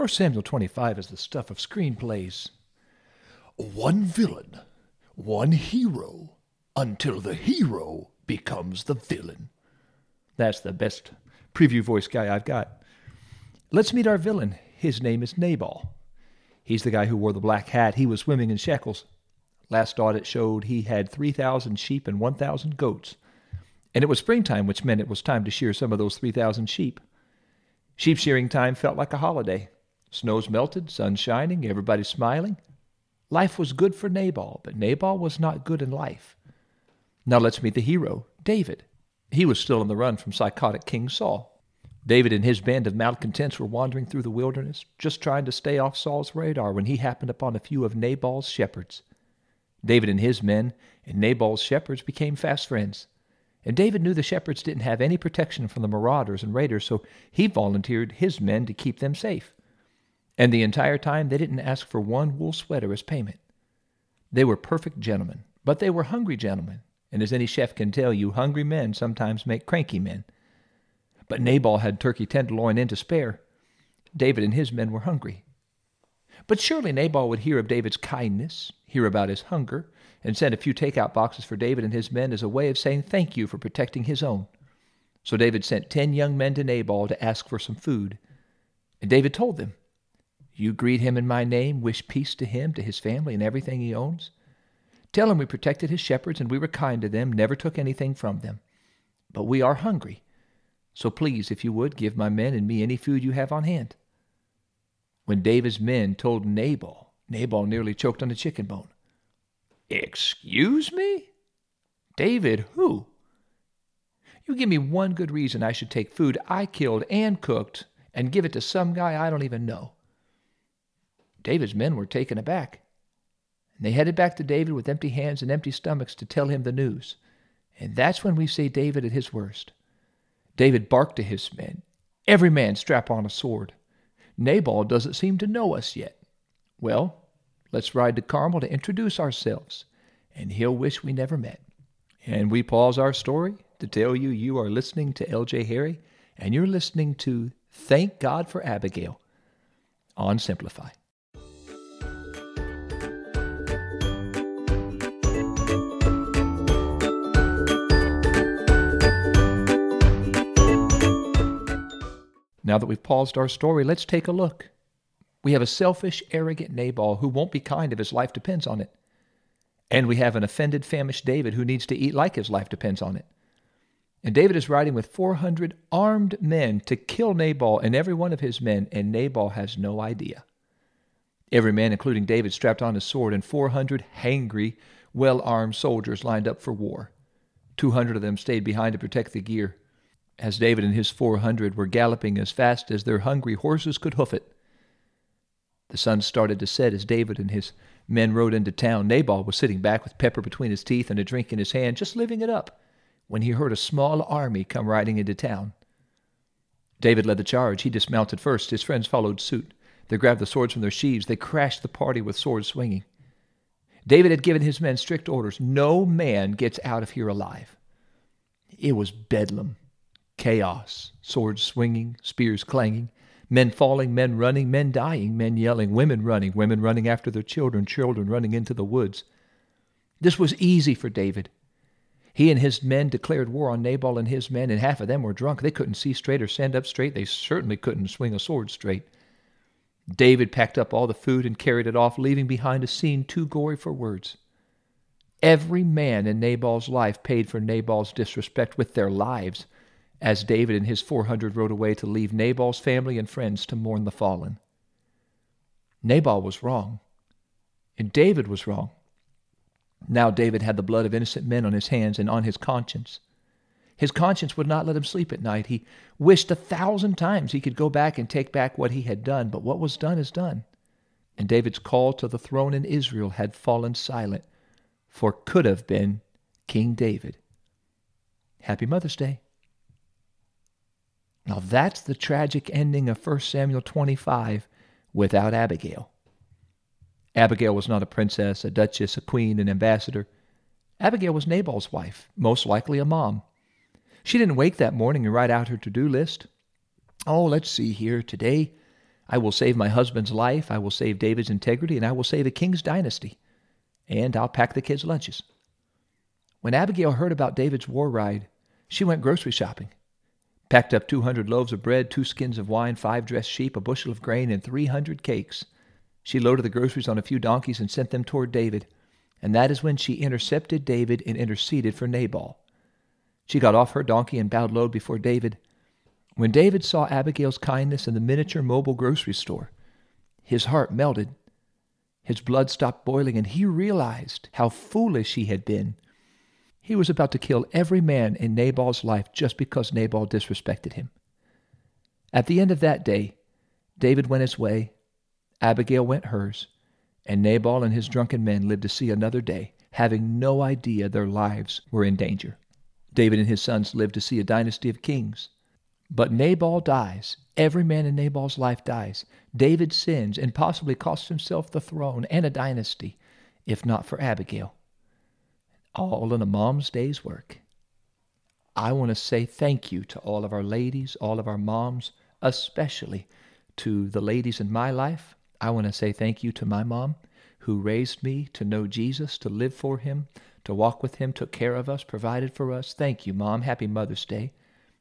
1 Samuel 25 is the stuff of screenplays. One villain, one hero, until the hero becomes the villain. That's the best preview voice guy I've got. Let's meet our villain. His name is Nabal. He's the guy who wore the black hat. He was swimming in shekels. Last audit showed he had 3,000 sheep and 1,000 goats. And it was springtime, which meant it was time to shear some of those 3,000 sheep. Sheep shearing time felt like a holiday. Snow's melted, sun's shining, everybody's smiling. Life was good for Nabal, but Nabal was not good in life. Now let's meet the hero, David. He was still on the run from psychotic King Saul. David and his band of malcontents were wandering through the wilderness, just trying to stay off Saul's radar when he happened upon a few of Nabal's shepherds. David and his men and Nabal's shepherds became fast friends. And David knew the shepherds didn't have any protection from the marauders and raiders, so he volunteered his men to keep them safe. And the entire time they didn't ask for one wool sweater as payment. They were perfect gentlemen, but they were hungry gentlemen, and as any chef can tell you, hungry men sometimes make cranky men. But Nabal had turkey tenderloin in to spare. David and his men were hungry. But surely Nabal would hear of David's kindness, hear about his hunger, and send a few takeout boxes for David and his men as a way of saying thank you for protecting his own. So David sent ten young men to Nabal to ask for some food. And David told them, You greet him in my name, wish peace to him, to his family, and everything he owns. Tell him we protected his shepherds and we were kind to them, never took anything from them. But we are hungry. So please, if you would, give my men and me any food you have on hand. When David's men told Nabal, Nabal nearly choked on a chicken bone. Excuse me? David, who? You give me one good reason I should take food I killed and cooked and give it to some guy I don't even know. David's men were taken aback. And they headed back to David with empty hands and empty stomachs to tell him the news. And that's when we see David at his worst. David barked to his men, Every man strap on a sword. Nabal doesn't seem to know us yet. Well, let's ride to Carmel to introduce ourselves, and he'll wish we never met. And we pause our story to tell you you are listening to LJ Harry, and you're listening to Thank God for Abigail on Simplify. Now that we've paused our story, let's take a look. We have a selfish, arrogant Nabal who won't be kind if his life depends on it. And we have an offended, famished David who needs to eat like his life depends on it. And David is riding with 400 armed men to kill Nabal and every one of his men, and Nabal has no idea. Every man, including David, strapped on his sword, and 400 hangry, well armed soldiers lined up for war. 200 of them stayed behind to protect the gear as David and his 400 were galloping as fast as their hungry horses could hoof it. The sun started to set as David and his men rode into town. Nabal was sitting back with pepper between his teeth and a drink in his hand, just living it up, when he heard a small army come riding into town. David led the charge. He dismounted first. His friends followed suit. They grabbed the swords from their sheaths. They crashed the party with swords swinging. David had given his men strict orders no man gets out of here alive. It was bedlam chaos, swords swinging, spears clanging, men falling, men running, men dying, men yelling, women running, women running after their children, children running into the woods. This was easy for David. He and his men declared war on Nabal and his men, and half of them were drunk. They couldn't see straight or stand up straight. They certainly couldn't swing a sword straight. David packed up all the food and carried it off, leaving behind a scene too gory for words. Every man in Nabal's life paid for Nabal's disrespect with their lives as David and his 400 rode away to leave Nabal's family and friends to mourn the fallen. Nabal was wrong, and David was wrong. Now David had the blood of innocent men on his hands and on his conscience. His conscience would not let him sleep at night. He wished a thousand times he could go back and take back what he had done, but what was done is done. And David's call to the throne in Israel had fallen silent, for could have been King David. Happy Mother's Day. Now that's the tragic ending of 1 Samuel 25 without Abigail. Abigail was not a princess, a duchess, a queen, an ambassador. Abigail was Nabal's wife, most likely a mom. She didn't wake that morning and write out her to do list. Oh, let's see here. Today, I will save my husband's life, I will save David's integrity, and I will save a king's dynasty. And I'll pack the kids' lunches. When Abigail heard about David's war ride, she went grocery shopping, packed up 200 loaves of bread, two skins of wine, five dressed sheep, a bushel of grain, and 300 cakes. She loaded the groceries on a few donkeys and sent them toward David. And that is when she intercepted David and interceded for Nabal. She got off her donkey and bowed low before David. When David saw Abigail's kindness in the miniature mobile grocery store, his heart melted. His blood stopped boiling, and he realized how foolish he had been. He was about to kill every man in Nabal's life just because Nabal disrespected him. At the end of that day, David went his way, Abigail went hers, and Nabal and his drunken men lived to see another day, having no idea their lives were in danger. David and his sons lived to see a dynasty of kings. But Nabal dies. Every man in Nabal's life dies. David sins and possibly costs himself the throne and a dynasty, if not for Abigail. All in a mom's day's work. I want to say thank you to all of our ladies, all of our moms, especially to the ladies in my life. I want to say thank you to my mom who raised me to know Jesus, to live for him, to walk with him, took care of us, provided for us. Thank you, Mom. Happy Mother's Day.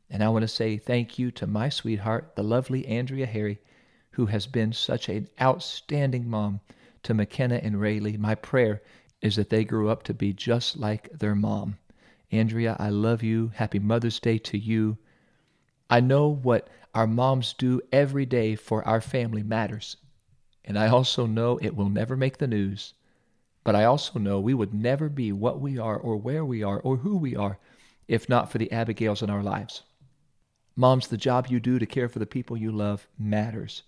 And I want to say thank you to my sweetheart, the lovely Andrea Harry, who has been such an outstanding mom to McKenna and Rayleigh. My prayer is that they grew up to be just like their mom. Andrea, I love you. Happy Mother's Day to you. I know what our moms do every day for our family matters. And I also know it will never make the news. But I also know we would never be what we are or where we are or who we are if not for the Abigails in our lives. Moms, the job you do to care for the people you love matters.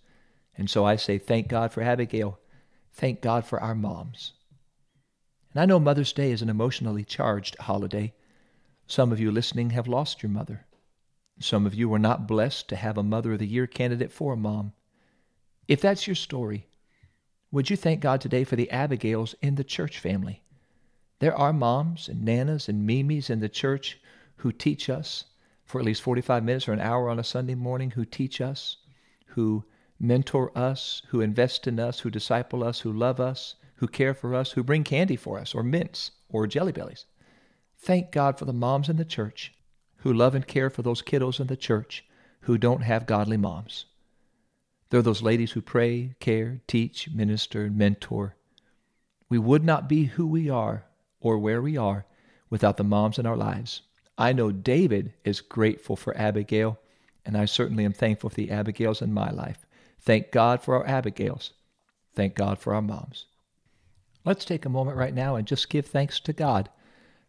And so I say, thank God for Abigail. Thank God for our moms. And I know Mother's Day is an emotionally charged holiday. Some of you listening have lost your mother. Some of you were not blessed to have a Mother of the Year candidate for a mom. If that's your story, would you thank God today for the Abigails in the church family? There are moms and nanas and mimis in the church who teach us, for at least 45 minutes or an hour on a Sunday morning who teach us, who mentor us, who invest in us, who disciple us, who love us, who care for us, who bring candy for us, or mints, or jelly bellies. Thank God for the moms in the church who love and care for those kiddos in the church who don't have godly moms. They're those ladies who pray, care, teach, minister, and mentor. We would not be who we are or where we are without the moms in our lives. I know David is grateful for Abigail, and I certainly am thankful for the Abigails in my life. Thank God for our Abigails. Thank God for our moms. Let's take a moment right now and just give thanks to God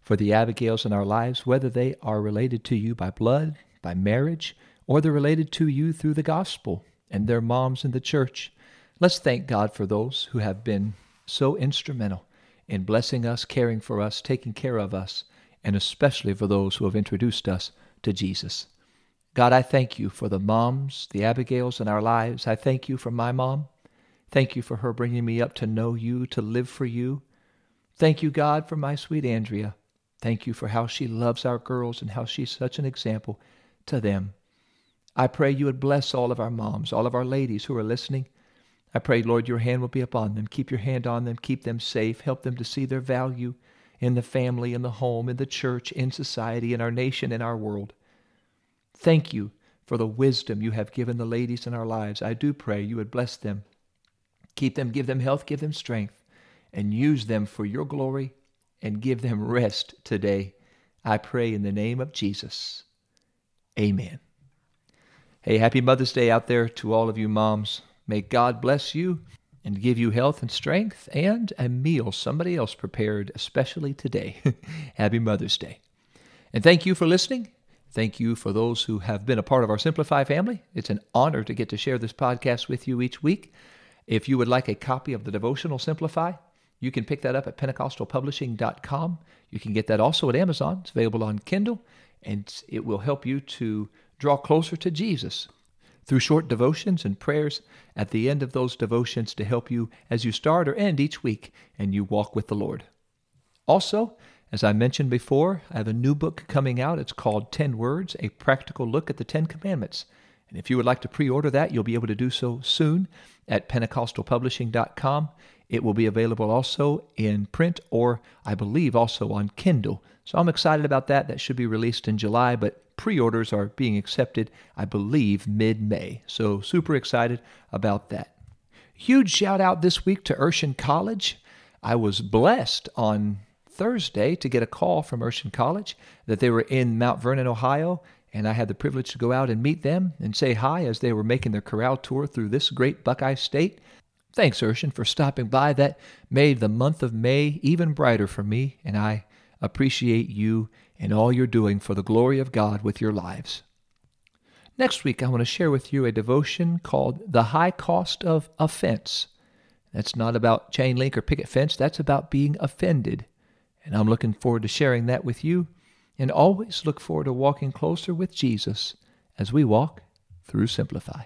for the Abigails in our lives, whether they are related to you by blood, by marriage, or they're related to you through the gospel and their moms in the church. Let's thank God for those who have been so instrumental in blessing us, caring for us, taking care of us, and especially for those who have introduced us to Jesus. God, I thank you for the moms, the Abigails in our lives. I thank you for my mom. Thank you for her bringing me up to know you, to live for you. Thank you, God, for my sweet Andrea. Thank you for how she loves our girls and how she's such an example to them. I pray you would bless all of our moms, all of our ladies who are listening. I pray, Lord, your hand will be upon them. Keep your hand on them. Keep them safe. Help them to see their value in the family, in the home, in the church, in society, in our nation, in our world. Thank you for the wisdom you have given the ladies in our lives. I do pray you would bless them. Keep them, give them health, give them strength, and use them for your glory and give them rest today. I pray in the name of Jesus. Amen. Hey, happy Mother's Day out there to all of you moms. May God bless you and give you health and strength and a meal somebody else prepared especially today. Happy Mother's Day. And thank you for listening. Thank you for those who have been a part of our Simplify family. It's an honor to get to share this podcast with you each week. If you would like a copy of the devotional Simplify, you can pick that up at pentecostalpublishing.com. You can get that also at Amazon. It's available on Kindle, and it will help you to draw closer to Jesus through short devotions and prayers at the end of those devotions to help you as you start or end each week and you walk with the Lord. Also, as I mentioned before, I have a new book coming out. It's called 10 Words A Practical Look at the Ten Commandments. And if you would like to pre order that, you'll be able to do so soon at PentecostalPublishing.com. It will be available also in print or, I believe, also on Kindle. So I'm excited about that. That should be released in July, but pre orders are being accepted, I believe, mid May. So super excited about that. Huge shout out this week to Urshan College. I was blessed on Thursday to get a call from Urshan College that they were in Mount Vernon, Ohio, and I had the privilege to go out and meet them and say hi as they were making their corral tour through this great Buckeye state. Thanks, Urshan, for stopping by. That made the month of May even brighter for me, and I appreciate you and all you're doing for the glory of God with your lives. Next week, I want to share with you a devotion called The High Cost of Offense. That's not about chain link or picket fence, that's about being offended. And I'm looking forward to sharing that with you and always look forward to walking closer with Jesus as we walk through Simplify.